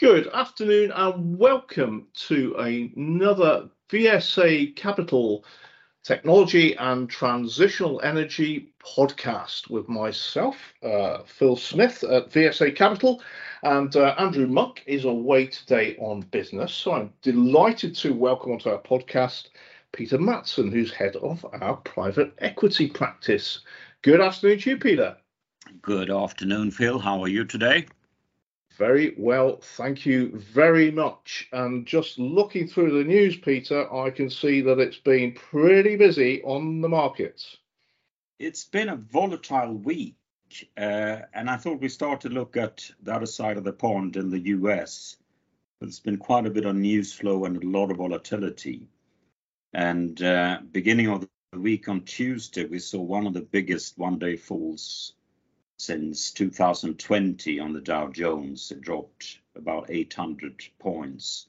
Good afternoon and welcome to another VSA Capital Technology and Transitional Energy podcast with myself, uh, Phil Smith at VSA Capital, and uh, Andrew Monk is away today on business. So I'm delighted to welcome onto our podcast Peter Matson, who's head of our private equity practice. Good afternoon to you, Peter. Good afternoon, Phil. How are you today? Very well, thank you very much. And just looking through the news, Peter, I can see that it's been pretty busy on the markets. It's been a volatile week, uh, and I thought we start to look at the other side of the pond in the US. There's been quite a bit of news flow and a lot of volatility. And uh, beginning of the week on Tuesday, we saw one of the biggest one-day falls since 2020 on the Dow Jones. It dropped about 800 points,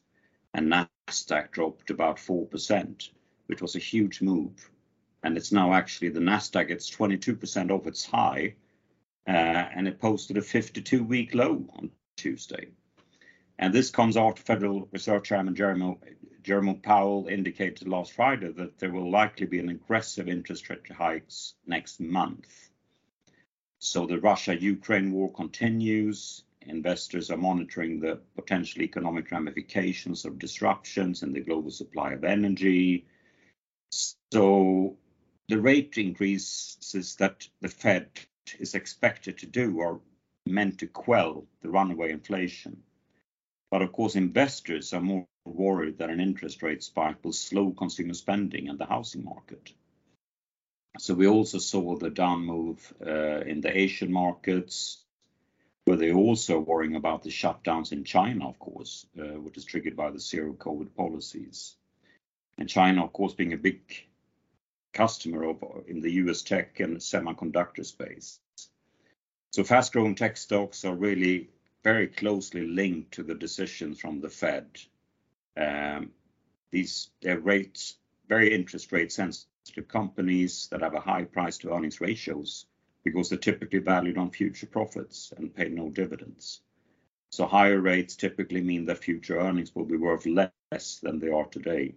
and Nasdaq dropped about 4%, which was a huge move. And it's now actually the Nasdaq, it's 22% off its high, uh, and it posted a 52-week low on Tuesday. And this comes after Federal Reserve Chairman Jerome, Jerome Powell indicated last Friday that there will likely be an aggressive interest rate hikes next month. So the Russia-Ukraine war continues. Investors are monitoring the potential economic ramifications of disruptions in the global supply of energy. So the rate increases that the Fed is expected to do are meant to quell the runaway inflation. But of course, investors are more worried that an interest rate spike will slow consumer spending and the housing market. So we also saw the down move uh, in the Asian markets, where they're also worrying about the shutdowns in China, of course, uh, which is triggered by the zero COVID policies. And China, of course, being a big customer of in the US tech and semiconductor space. So fast-growing tech stocks are really very closely linked to the decisions from the Fed. Um, these their rates, very interest rate sensitive to companies that have a high price to earnings ratios because they're typically valued on future profits and pay no dividends. So higher rates typically mean that future earnings will be worth less than they are today.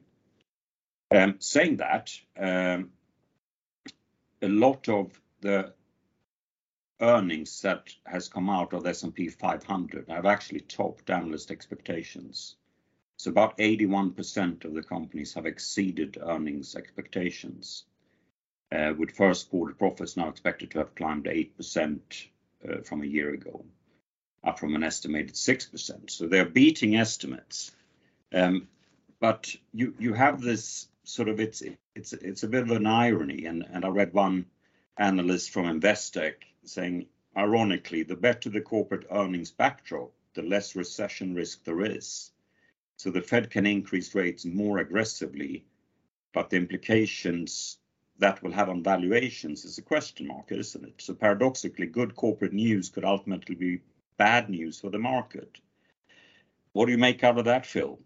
Um, saying that, um, a lot of the earnings that has come out of the S&P 500 have actually topped analyst expectations. So about 81% of the companies have exceeded earnings expectations, uh, with first quarter profits now expected to have climbed 8% uh, from a year ago, up from an estimated 6%. So they're beating estimates. Um, but you you have this sort of it's it's it's a bit of an irony, and and I read one analyst from Investec saying, ironically, the better the corporate earnings backdrop, the less recession risk there is. So the Fed can increase rates more aggressively, but the implications that will have on valuations is a question mark, isn't it? So paradoxically, good corporate news could ultimately be bad news for the market. What do you make out of that, Phil?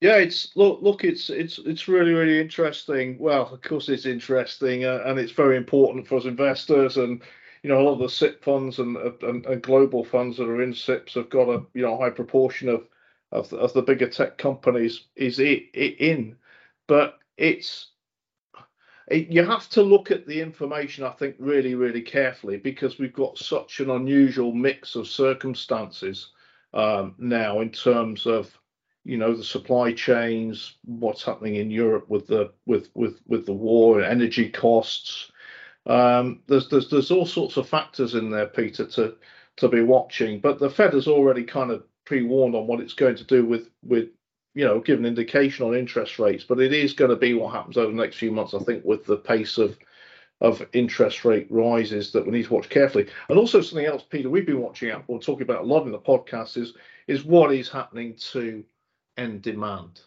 Yeah, it's look, look, it's it's it's really really interesting. Well, of course it's interesting, uh, and it's very important for us investors. And you know, a lot of the SIPP funds and, and, and global funds that are in SIPPs have got a you know high proportion of of the, of the bigger tech companies is it, it in, but it's it, you have to look at the information, I think, really, really carefully because we've got such an unusual mix of circumstances um, now in terms of, you know, the supply chains, what's happening in Europe with the with with with the war, energy costs. Um, there's there's there's all sorts of factors in there, Peter, to to be watching. But the Fed has already kind of pre-warned on what it's going to do with with you know give an indication on interest rates. But it is going to be what happens over the next few months i think with the pace of of interest rate rises that we need to watch carefully. And also something else peter we've been watching out or talking about a lot in the podcast is is what is happening to end demand.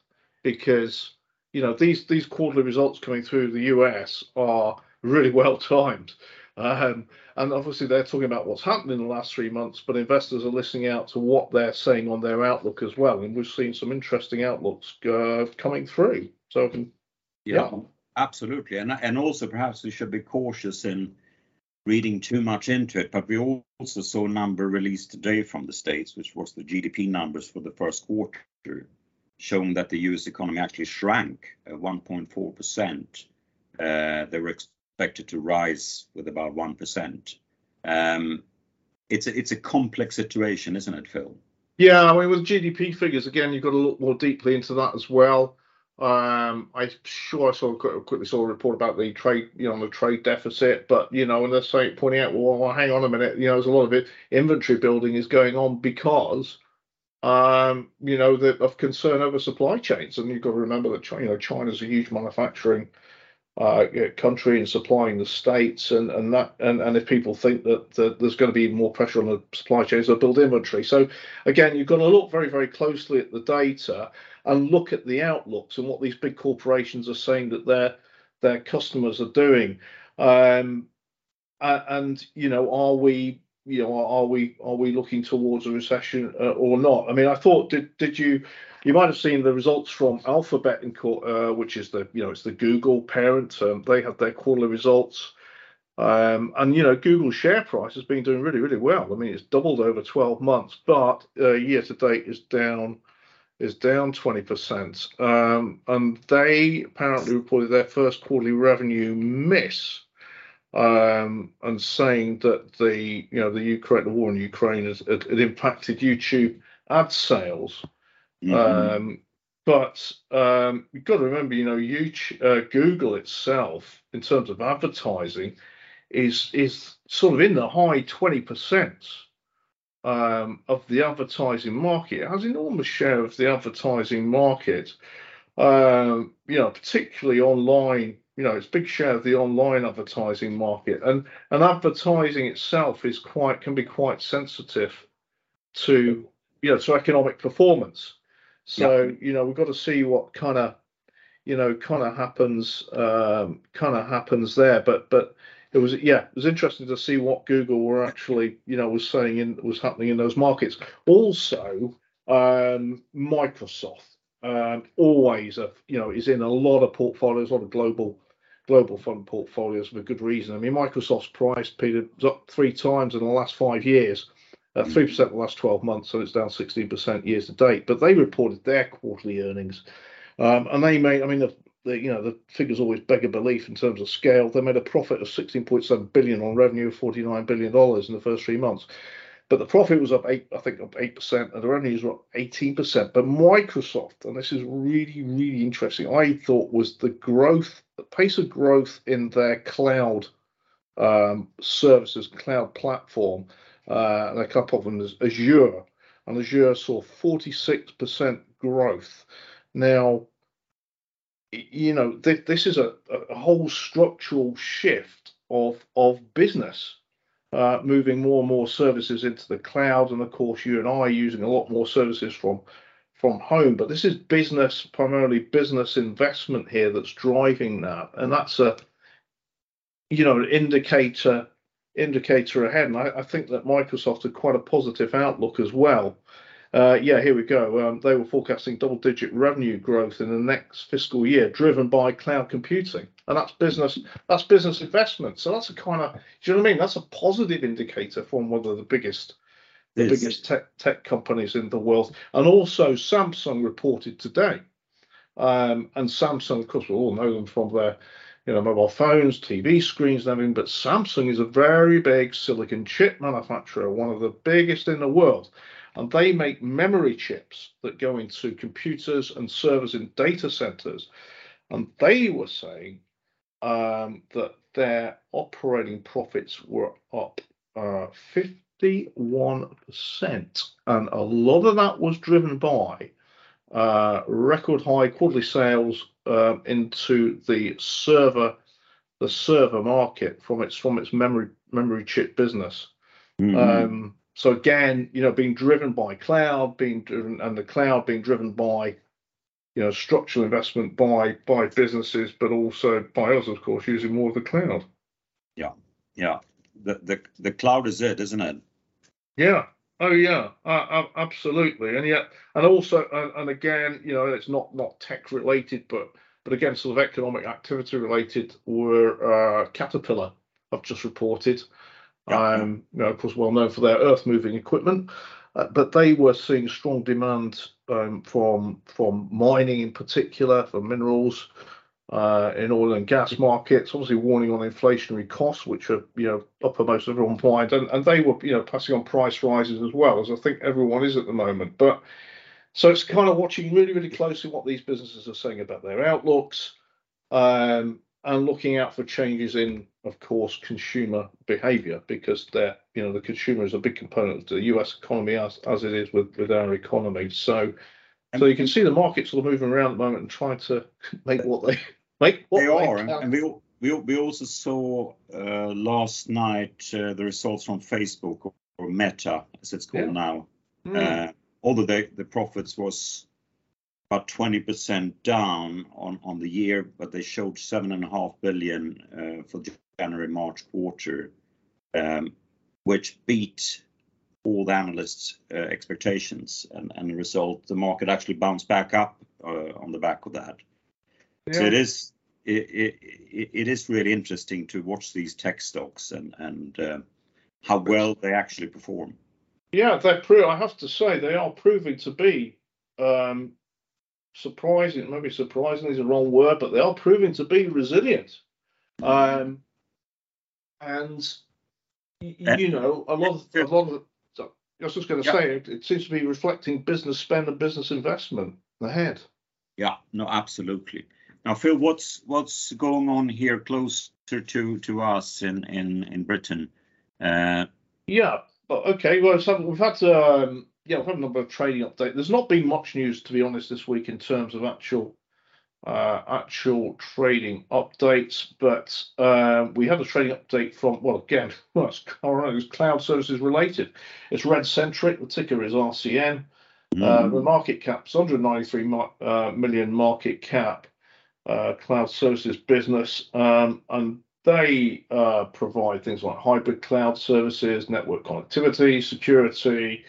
Because you know these these quarterly results coming through the us are really well timed um, and obviously, they're talking about what's happened in the last three months, but investors are listening out to what they're saying on their outlook as well. And we've seen some interesting outlooks uh, coming through. So, yeah, yeah, absolutely. And, and also, perhaps we should be cautious in reading too much into it, but we also saw a number released today from the States, which was the GDP numbers for the first quarter, showing that the US economy actually shrank 1.4%. Uh, they were expected to rise with about 1%. Um, it's, a, it's a complex situation, isn't it, Phil? Yeah, I mean, with GDP figures, again, you've got to look more deeply into that as well. Um, I'm sure I saw quickly saw a report about the trade, you know, the trade deficit, but you know, and they're saying pointing out, well, well, hang on a minute, you know, there's a lot of it inventory building is going on because, um, you know, the, of concern over supply chains, and you've got to remember that you know China's a huge manufacturing uh, country and supplying the states, and and that and, and if people think that, that there's going to be more pressure on the supply chains, they'll build inventory. So again, you've got to look very very closely at the data and look at the outlooks and what these big corporations are saying that their their customers are doing. Um, and you know, are we you know are we are we looking towards a recession uh, or not? I mean, I thought did did you you might have seen the results from Alphabet, in, uh, which is the you know it's the Google parent. Um, they had their quarterly results. Um, and you know, Google's share price has been doing really, really well. I mean, it's doubled over 12 months, but uh, year to date is down is down 20%. Um, and they apparently reported their first quarterly revenue miss. Um, and saying that the you know the Ukraine the war in Ukraine has it, it impacted YouTube ad sales. Mm-hmm. Um, but um, you've got to remember, you know, YouTube, uh, Google itself, in terms of advertising, is is sort of in the high twenty percent um, of the advertising market. It has enormous share of the advertising market. Um, you know, particularly online. You know, it's big share of the online advertising market, and and advertising itself is quite can be quite sensitive to you know to economic performance. So yeah. you know, we've got to see what kind of you know kind of happens um, kind of happens there. But but it was yeah, it was interesting to see what Google were actually you know was saying in was happening in those markets. Also, um, Microsoft um, always a, you know is in a lot of portfolios, a lot of global global fund portfolios for good reason. I mean, Microsoft's price, Peter, was up three times in the last five years, uh, three uh, percent the last twelve months, so it's down sixteen percent years to date. But they reported their quarterly earnings, um, and they made. I mean, the the you know the figures always beg a belief in terms of scale. They made a profit of 16.7 billion on revenue of 49 billion dollars in the first three months, but the profit was up eight, I think, up eight percent, and the revenues were up 18 percent. But Microsoft, and this is really really interesting, I thought was the growth, the pace of growth in their cloud um, services, cloud platform, uh, and a couple of them is Azure, and Azure saw 46 percent growth. Now you know, th- this is a, a whole structural shift of of business, uh, moving more and more services into the cloud, and of course, you and I are using a lot more services from from home. But this is business, primarily business investment here that's driving that, and that's a you know indicator indicator ahead. And I, I think that Microsoft had quite a positive outlook as well. Uh, yeah, here we go. Um, they were forecasting double-digit revenue growth in the next fiscal year, driven by cloud computing, and that's business. That's business investment. So that's a kind of, do you know what I mean? That's a positive indicator from one of the biggest, the biggest tech tech companies in the world. And also, Samsung reported today, um, and Samsung, of course, we all know them from their you know, mobile phones, TV screens, and everything. But Samsung is a very big silicon chip manufacturer, one of the biggest in the world and they make memory chips that go into computers and servers in data centers. And they were saying um, that their operating profits were up uh, 51%. And a lot of that was driven by uh, record high quarterly sales uh, into the server the server market from its from its memory memory chip business. Mm-hmm. Um, so again, you know, being driven by cloud, being driven, and the cloud being driven by, you know, structural investment by by businesses, but also by us, of course, using more of the cloud. Yeah, yeah. The the the cloud is it, isn't it? Yeah. Oh yeah, uh, absolutely. And yet, and also, and, and again, you know, it's not not tech related, but but again, sort of economic activity related. Were uh, Caterpillar have just reported. Yeah. Um, you know, of course, well known for their earth moving equipment, uh, but they were seeing strong demand um, from from mining in particular, for minerals, uh, in oil and gas markets. Obviously, warning on inflationary costs, which are you know uppermost everyone's mind, and, they were you know passing on price rises as well, as I think everyone is at the moment. But so it's kind of watching really really closely what these businesses are saying about their outlooks. Um, and looking out for changes in, of course, consumer behaviour because they're, you know, the consumer is a big component of the U.S. economy as as it is with with our economy. So, so you can see the markets sort of moving around at the moment and trying to make what they What they are, and we we we also saw uh, last night uh, the results from Facebook or, or, Meta, as it's called yeah. now. Mm. Uh, although the the profits was about 20% down on on the year, but they showed 7.5 billion uh, for January-March quarter, um, which beat all the analysts' uh, expectations. And the result, the market actually bounced back up uh, on the back of that. So it is it, it, it is really interesting to watch these tech stocks and and how well they actually perform. Yeah, they. I have to say, they are proving to be um, surprising, maybe surprising is the wrong word, but they are proving to be resilient. Mm-hmm. Um, and you know, a lot of a lot of so I was just going to say it, it, seems to be reflecting business spend and business investment ahead. Yeah, no, absolutely. Now, Phil, what's what's going on here closer to to us in in in Britain? Uh, yeah, okay. Well, so we've had um, yeah, we've had a number of trading updates. There's not been much news, to be honest, this week in terms of actual uh, actual trading updates, but uh, we had a trading update from well, again, well, it's, it's cloud services related. It's Redcentric. The ticker is RCN. Mm. Uh, the market cap is 193 uh, million market cap. Uh, cloud services business, um, and they uh, provide things like hybrid cloud services, network connectivity, security,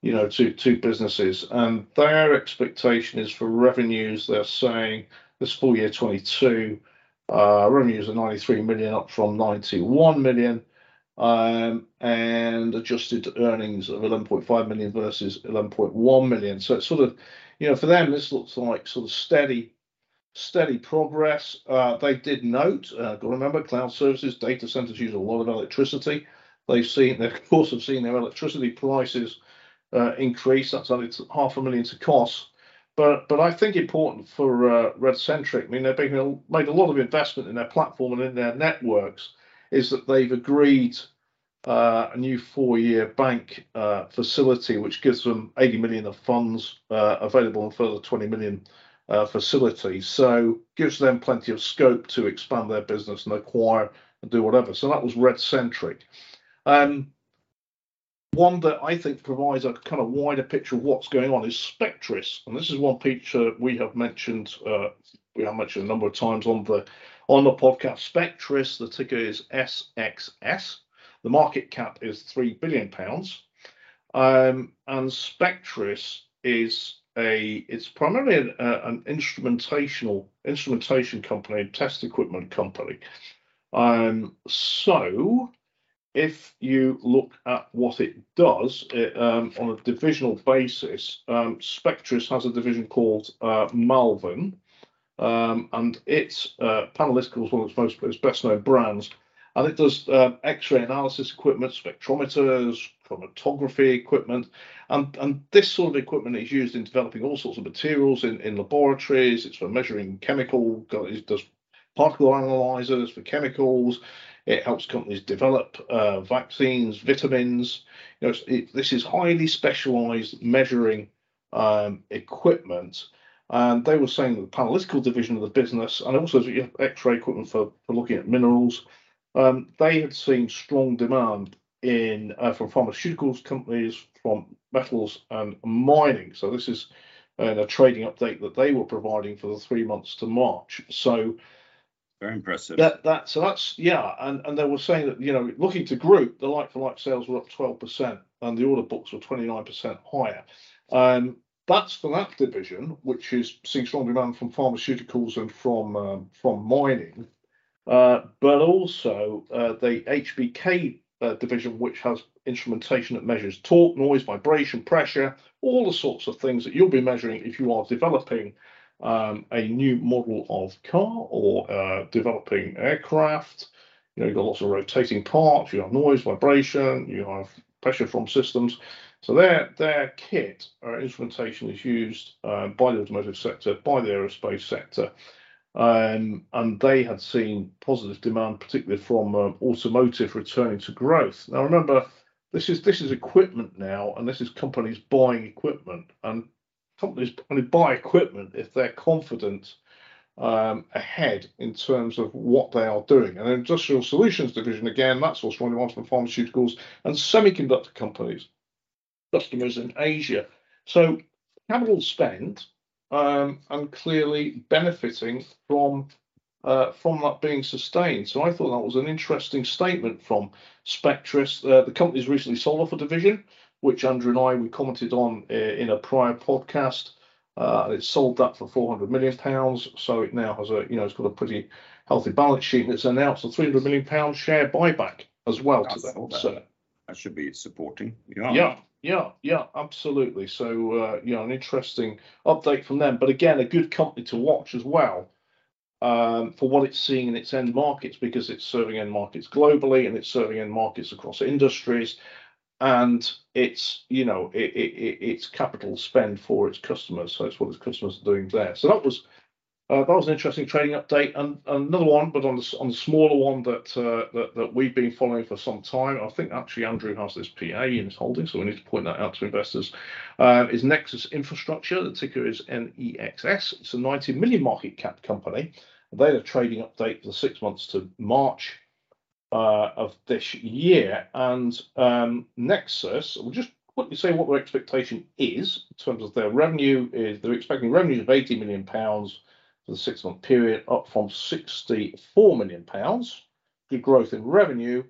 you know, to to businesses, and their expectation is for revenues. They're saying this full year 22 uh, revenues are 93 million, up from 91 million, um, and adjusted earnings of 11.5 million versus 11.1 million. So it's sort of, you know, for them this looks like sort of steady steady progress. Uh, they did note, uh, got to remember, cloud services, data centers use a lot of electricity. They've seen, they of course, have seen their electricity prices uh, increase. That's only half a million to costs. But but I think important for uh, Redcentric. I mean, they've been, made a lot of investment in their platform and in their networks. Is that they've agreed uh, a new four-year bank uh, facility, which gives them 80 million of funds uh, available and further 20 million uh, facilities. So gives them plenty of scope to expand their business and acquire and do whatever. So that was Redcentric. Um, one that I think provides a kind of wider picture of what's going on is Spectris, and this is one picture we have mentioned. Uh, we have mentioned a number of times on the on the podcast. Spectris, the ticker is SXS. The market cap is three billion pounds, um, and Spectris is a it's primarily an, an instrumentational instrumentation company, test equipment company. Um, so if you look at what it does it, um, on a divisional basis, um, Spectris has a division called uh, Malvern, um, and its uh, Panalytical is one of its most its best known brands, and it does uh, X-ray analysis equipment, spectrometers, chromatography equipment, and and this sort of equipment is used in developing all sorts of materials in, in laboratories. It's for measuring chemical, it does particle analyzers for chemicals. It helps companies develop uh, vaccines, vitamins. You know, it, this is highly specialized measuring um, equipment. And they were saying that the analytical division of the business, and also X-ray equipment for, for looking at minerals, um, they had seen strong demand in uh, from pharmaceuticals companies, from metals and mining. So this is uh, a trading update that they were providing for the three months to March. So very impressive. That that so that's yeah, and and they were saying that you know looking to group the like for like sales were up twelve percent and the order books were twenty nine percent higher. Um, that's for that division, which is seeing strong demand from pharmaceuticals and from um, from mining. uh, but also uh, the HBK uh, division, which has instrumentation that measures torque, noise, vibration, pressure, all the sorts of things that you'll be measuring if you are developing um, a new model of car or uh, developing aircraft. You know, you've got lots of rotating parts, you have noise, vibration, you have pressure from systems. So their their kit or instrumentation is used uh, by the automotive sector, by the aerospace sector, um, and they had seen positive demand, particularly from uh, automotive returning to growth. Now remember, this is this is equipment now, and this is companies buying equipment, and companies only buy equipment if they're confident um, ahead in terms of what they are doing. And industrial solutions division again, that's what's running from pharmaceuticals and semiconductor companies, customers in Asia. So capital spend um, and clearly benefiting from uh, from that being sustained. So I thought that was an interesting statement from Spectris. Uh, the company's recently sold off a division, which Andrew and I we commented on uh, in a prior podcast. Uh, it sold that for 400 million pounds, so it now has a you know it's got a pretty healthy balance sheet, and it's announced a 300 million pound share buyback as well to that. So that should be supporting. Yeah. Yeah. Yeah, yeah, absolutely. So, uh, you know, an interesting update from them. But again, a good company to watch as well um, for what it's seeing in its end markets because it's serving end markets globally and it's serving end markets across industries and it's you know it, it, it's capital spend for its customers so it's what its customers are doing there so that was uh, that was an interesting trading update and, another one but on the on the smaller one that, uh, that that we've been following for some time i think actually andrew has this pa in his holding so we need to point that out to investors uh, is nexus infrastructure the ticker is nexs it's a 90 million market cap company they had a trading update for the six months to march uh, of this year. And um, Nexus, we'll just quickly say what their expectation is in terms of their revenue. Is they're expecting revenues of 80 million pounds for the six-month period, up from 64 million pounds. Good growth in revenue.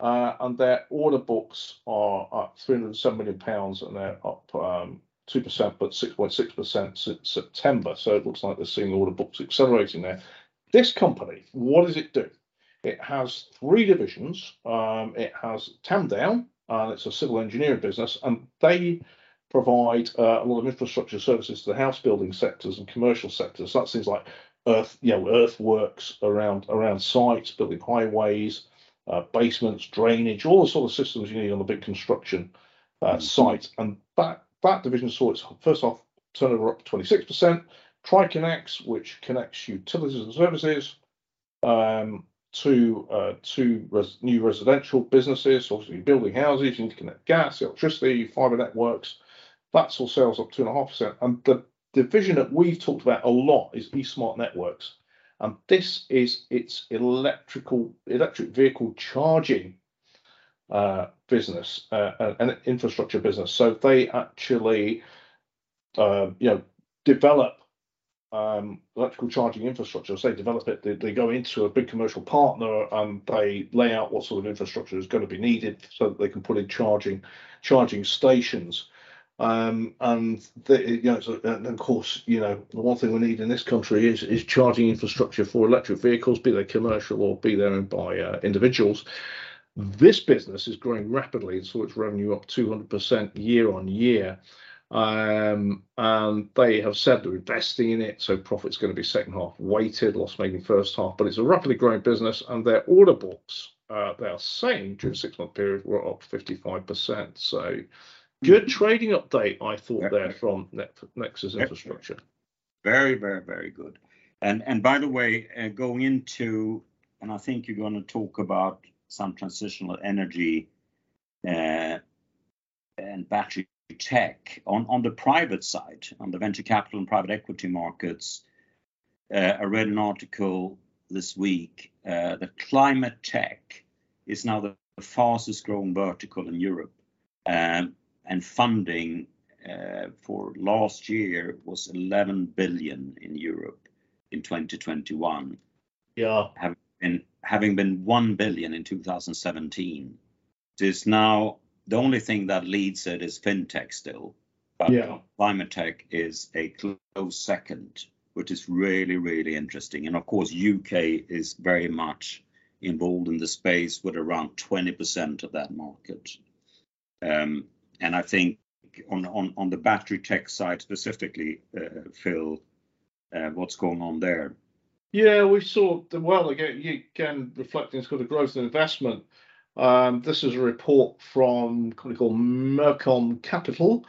Uh, and their order books are up 307 million pounds, and they're up um, 2%, but 6.6% since September. So it looks like they're seeing order books accelerating there. This company, what does it do? It has three divisions. Um, it has Tamdown, and it's a civil engineering business, and they provide uh, a lot of infrastructure services to the house building sectors and commercial sectors. So that's things like earth, you know, earthworks around around sites, building highways, uh, basements, drainage, all the sort of systems you need on a big construction uh, mm-hmm. site. And that that division saw its first off turnover up 26%. TriConnex, which connects utilities and services, um, to uh, to res- new residential businesses, obviously building houses, you need to connect gas, electricity, fiber networks. That's all sales up two and the division that we've talked about a lot is eSmart Networks, and this is its electrical electric vehicle charging uh, business uh, and infrastructure business. So they actually, uh, you know, develop um, electrical charging infrastructure. So they develop it, they, they, go into a big commercial partner and they lay out what sort of infrastructure is going to be needed so that they can put in charging charging stations. Um, and the, you know, so, and of course, you know, the one thing we need in this country is is charging infrastructure for electric vehicles, be they commercial or be they owned by uh, individuals. This business is growing rapidly, saw its revenue up 200% year on year. Um, and they have said they're investing in it, so profit's going to be second half weighted, loss making first half. But it's a rapidly growing business, and their order books, uh, they are saying during six month period, were up 55%. So good mm-hmm. trading update, I thought there from Nexus Infrastructure. Very, very, very good. And and by the way, uh, going into, and I think you're going to talk about some transitional energy uh, and battery tech. On the private side, on the venture capital and private equity markets, uh, I read an article this week uh, that climate tech is now the fastest growing vertical in Europe. Um, and funding uh, for last year was 11 billion in Europe in 2021. Yeah. Having been 1 billion in 2017. It's now the only thing that leads it is fintech still, but yeah. climate tech is a close second which is really, really interesting. And of course, UK is very much involved in the space with around 20% of that market. And I think on, on, on the battery tech side specifically, uh, Phil, uh, what's going on there? Yeah, we saw the well again. Again, reflecting sort of growth and investment. Um, this is a report from a company called Mercom Capital,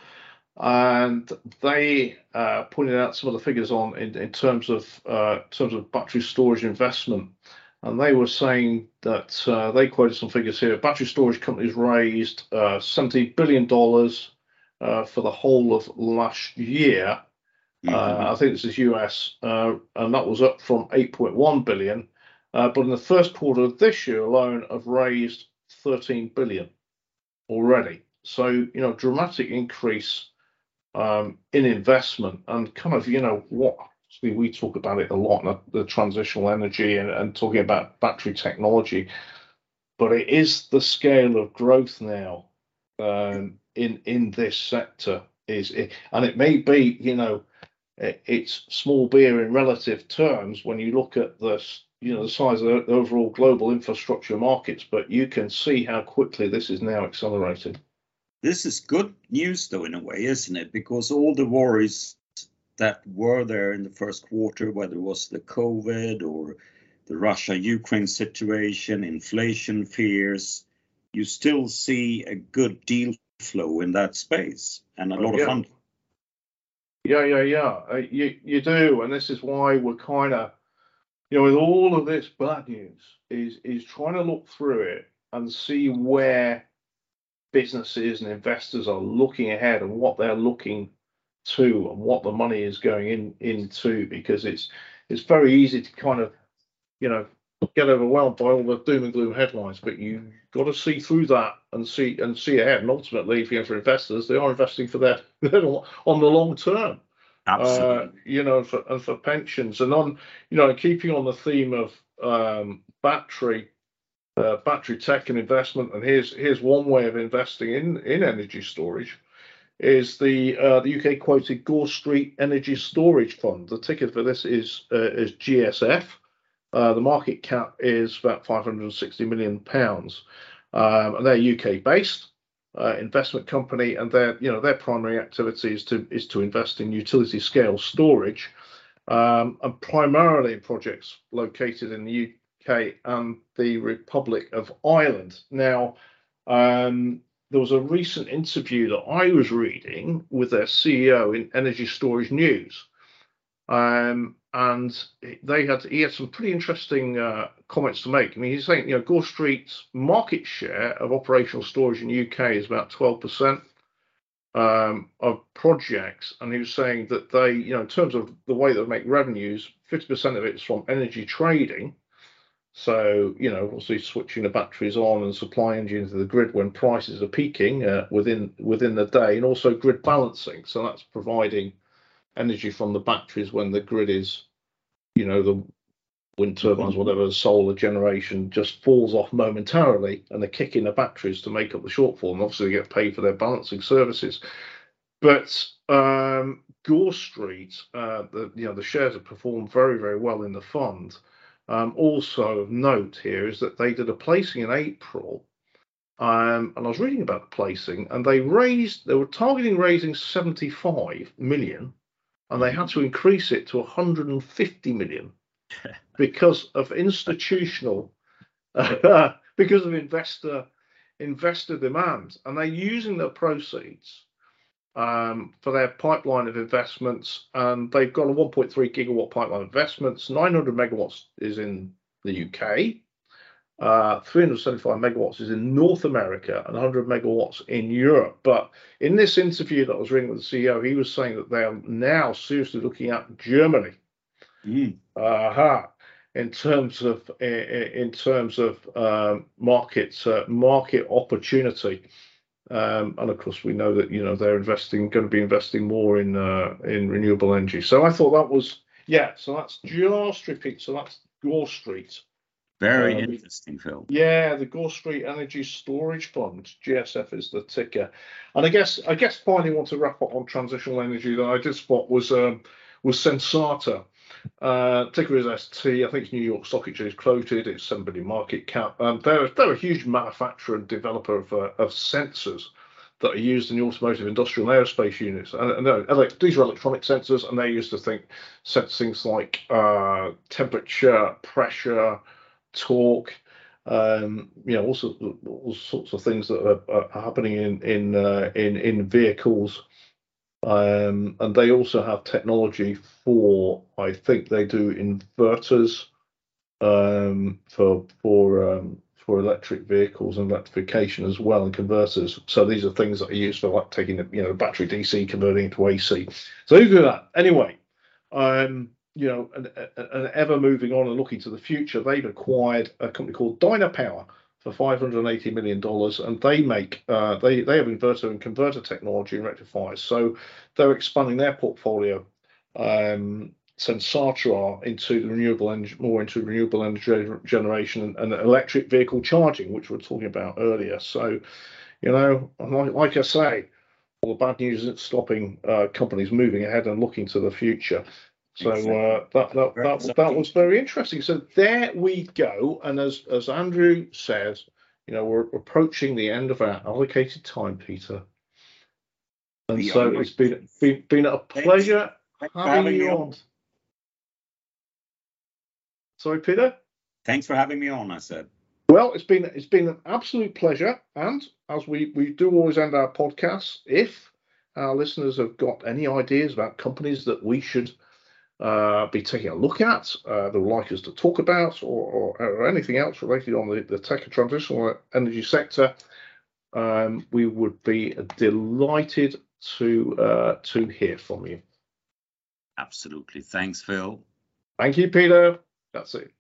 and they uh, pointed out some of the figures on in, in terms of uh, terms of battery storage investment. And they were saying that uh, they quoted some figures here. Battery storage companies raised uh, 70 billion dollars uh, for the whole of last year. Mm-hmm. Uh, I think this is US, and that was up from 8.1 billion. but in the first quarter of this year alone, have raised 13 billion already. So you know, dramatic increase um, in investment and kind of, you know, what we talk about it a lot, the, transitional energy and, and talking about battery technology, but it is the scale of growth now um, in in this sector is it, and it may be, you know, it, it's small beer in relative terms when you look at this, you know, the size of the overall global infrastructure markets, but you can see how quickly this is now accelerating. This is good news, though, in a way, isn't it? Because all the worries that were there in the first quarter, whether it was the COVID or the Russia Ukraine situation, inflation fears, you still see a good deal flow in that space and a lot yeah. of funding. Yeah, yeah, yeah. Uh, you you do, and this is why we're kind of, you know, with all of this bad news, is is trying to look through it and see where businesses and investors are looking ahead and what they're looking to and what the money is going in into because it's it's very easy to kind of you know get overwhelmed by all the doom and gloom headlines but you've got to see through that and see and see ahead and ultimately if you're for investors they are investing for their on the long term Absolutely. Uh, you know for, and for pensions and on you know keeping on the theme of um, battery uh, battery tech and investment. And here's here's one way of investing in in energy storage is the uh, the UK quoted Gore Street Energy Storage Fund. The ticket for this is uh, is GSF. Uh, the market cap is about 560 million pounds, um, and they're UK based uh, investment company, and their you know their primary activity is to is to invest in utility scale storage, um, and primarily in projects located in the UK and the Republic of Ireland. Now, um, there was a recent interview that I was reading with their CEO in Energy Storage News, um, and they had he had some pretty interesting uh, comments to make. I mean, he's saying you know Gore Street's market share of operational storage in the UK is about twelve percent um, of projects, and he was saying that they, you know, in terms of the way they make revenues, fifty percent of it is from energy trading, so, you know, obviously switching the batteries on and supplying energy into the grid when prices are peaking uh, within within the day, and also grid balancing. So that's providing energy from the batteries when the grid is, you know, the wind turbines, whatever, solar generation just falls off momentarily, and they're kicking the batteries to make up the shortfall, and obviously they get paid for their balancing services. But um, Gore Street, uh, the you know the shares have performed very very well in the fund. Um, also of note here is that they did a placing in April, um, and I was reading about the placing, and they raised, they were targeting raising 75 million, and they had to increase it to 150 million because of institutional, uh, because of investor investor demand, and they're using the proceeds um, for their pipeline of investments, and they've got a 1.3 gigawatt pipeline of investments. 900 megawatts is in the UK, uh, 375 megawatts is in North America, and 100 megawatts in Europe. But in this interview that I was reading with the CEO, he was saying that they are now seriously looking at Germany. Mm. Uh-huh. In terms of in terms of um, market uh, market opportunity, um, and of course, we know that you know they're investing, going to be investing more in uh, in renewable energy. So I thought that was yeah. So that's just repeat. So that's Gore Street. Very um, interesting, Phil. Yeah, the Gore Street Energy Storage Fund, GSF is the ticker. And I guess I guess finally want to wrap up on transitional energy that I did spot was um, was Sensata. Uh, ticker is ST. I think it's New York Stock Exchange quoted. It's 7 billion market cap. Um, they're, they're a huge manufacturer and developer of, uh, of sensors that are used in the automotive, industrial, and aerospace units. And, and these are electronic sensors, and they're used to think sense things like uh, temperature, pressure, torque, um, you know, all sorts, of, all sorts of things that are, are happening in in uh, in in vehicles. Um, and they also have technology for, I think they do inverters um, for for um, for electric vehicles and electrification as well, and converters. So these are things that are used for like taking the you know battery DC converting into AC. So you do that anyway. Um, you know, and ever moving on and looking to the future, they've acquired a company called Dynapower for 580 million dollars, and they make uh, they they have inverter and converter technology and rectifiers. So they're expanding their portfolio. Um, Sensata into the renewable energy, more into renewable energy generation and, and, electric vehicle charging, which we were talking about earlier. So, you know, like, like I say, all the bad news isn't stopping uh, companies moving ahead and looking to the future. So uh, that that that, that was very interesting. So there we go. And as as Andrew says, you know, we're approaching the end of our allocated time, Peter. And so it's been been been a pleasure having you on. Sorry, Peter. Thanks for having me on. I said. Well, it's been it's been an absolute pleasure, and as we we do always end our podcasts, if our listeners have got any ideas about companies that we should uh, be taking a look at, uh, they would like us to talk about, or, or, or anything else related on the, the tech and transitional energy sector, um, we would be delighted to uh, to hear from you. Absolutely. Thanks, Phil. Thank you, Peter. That's it.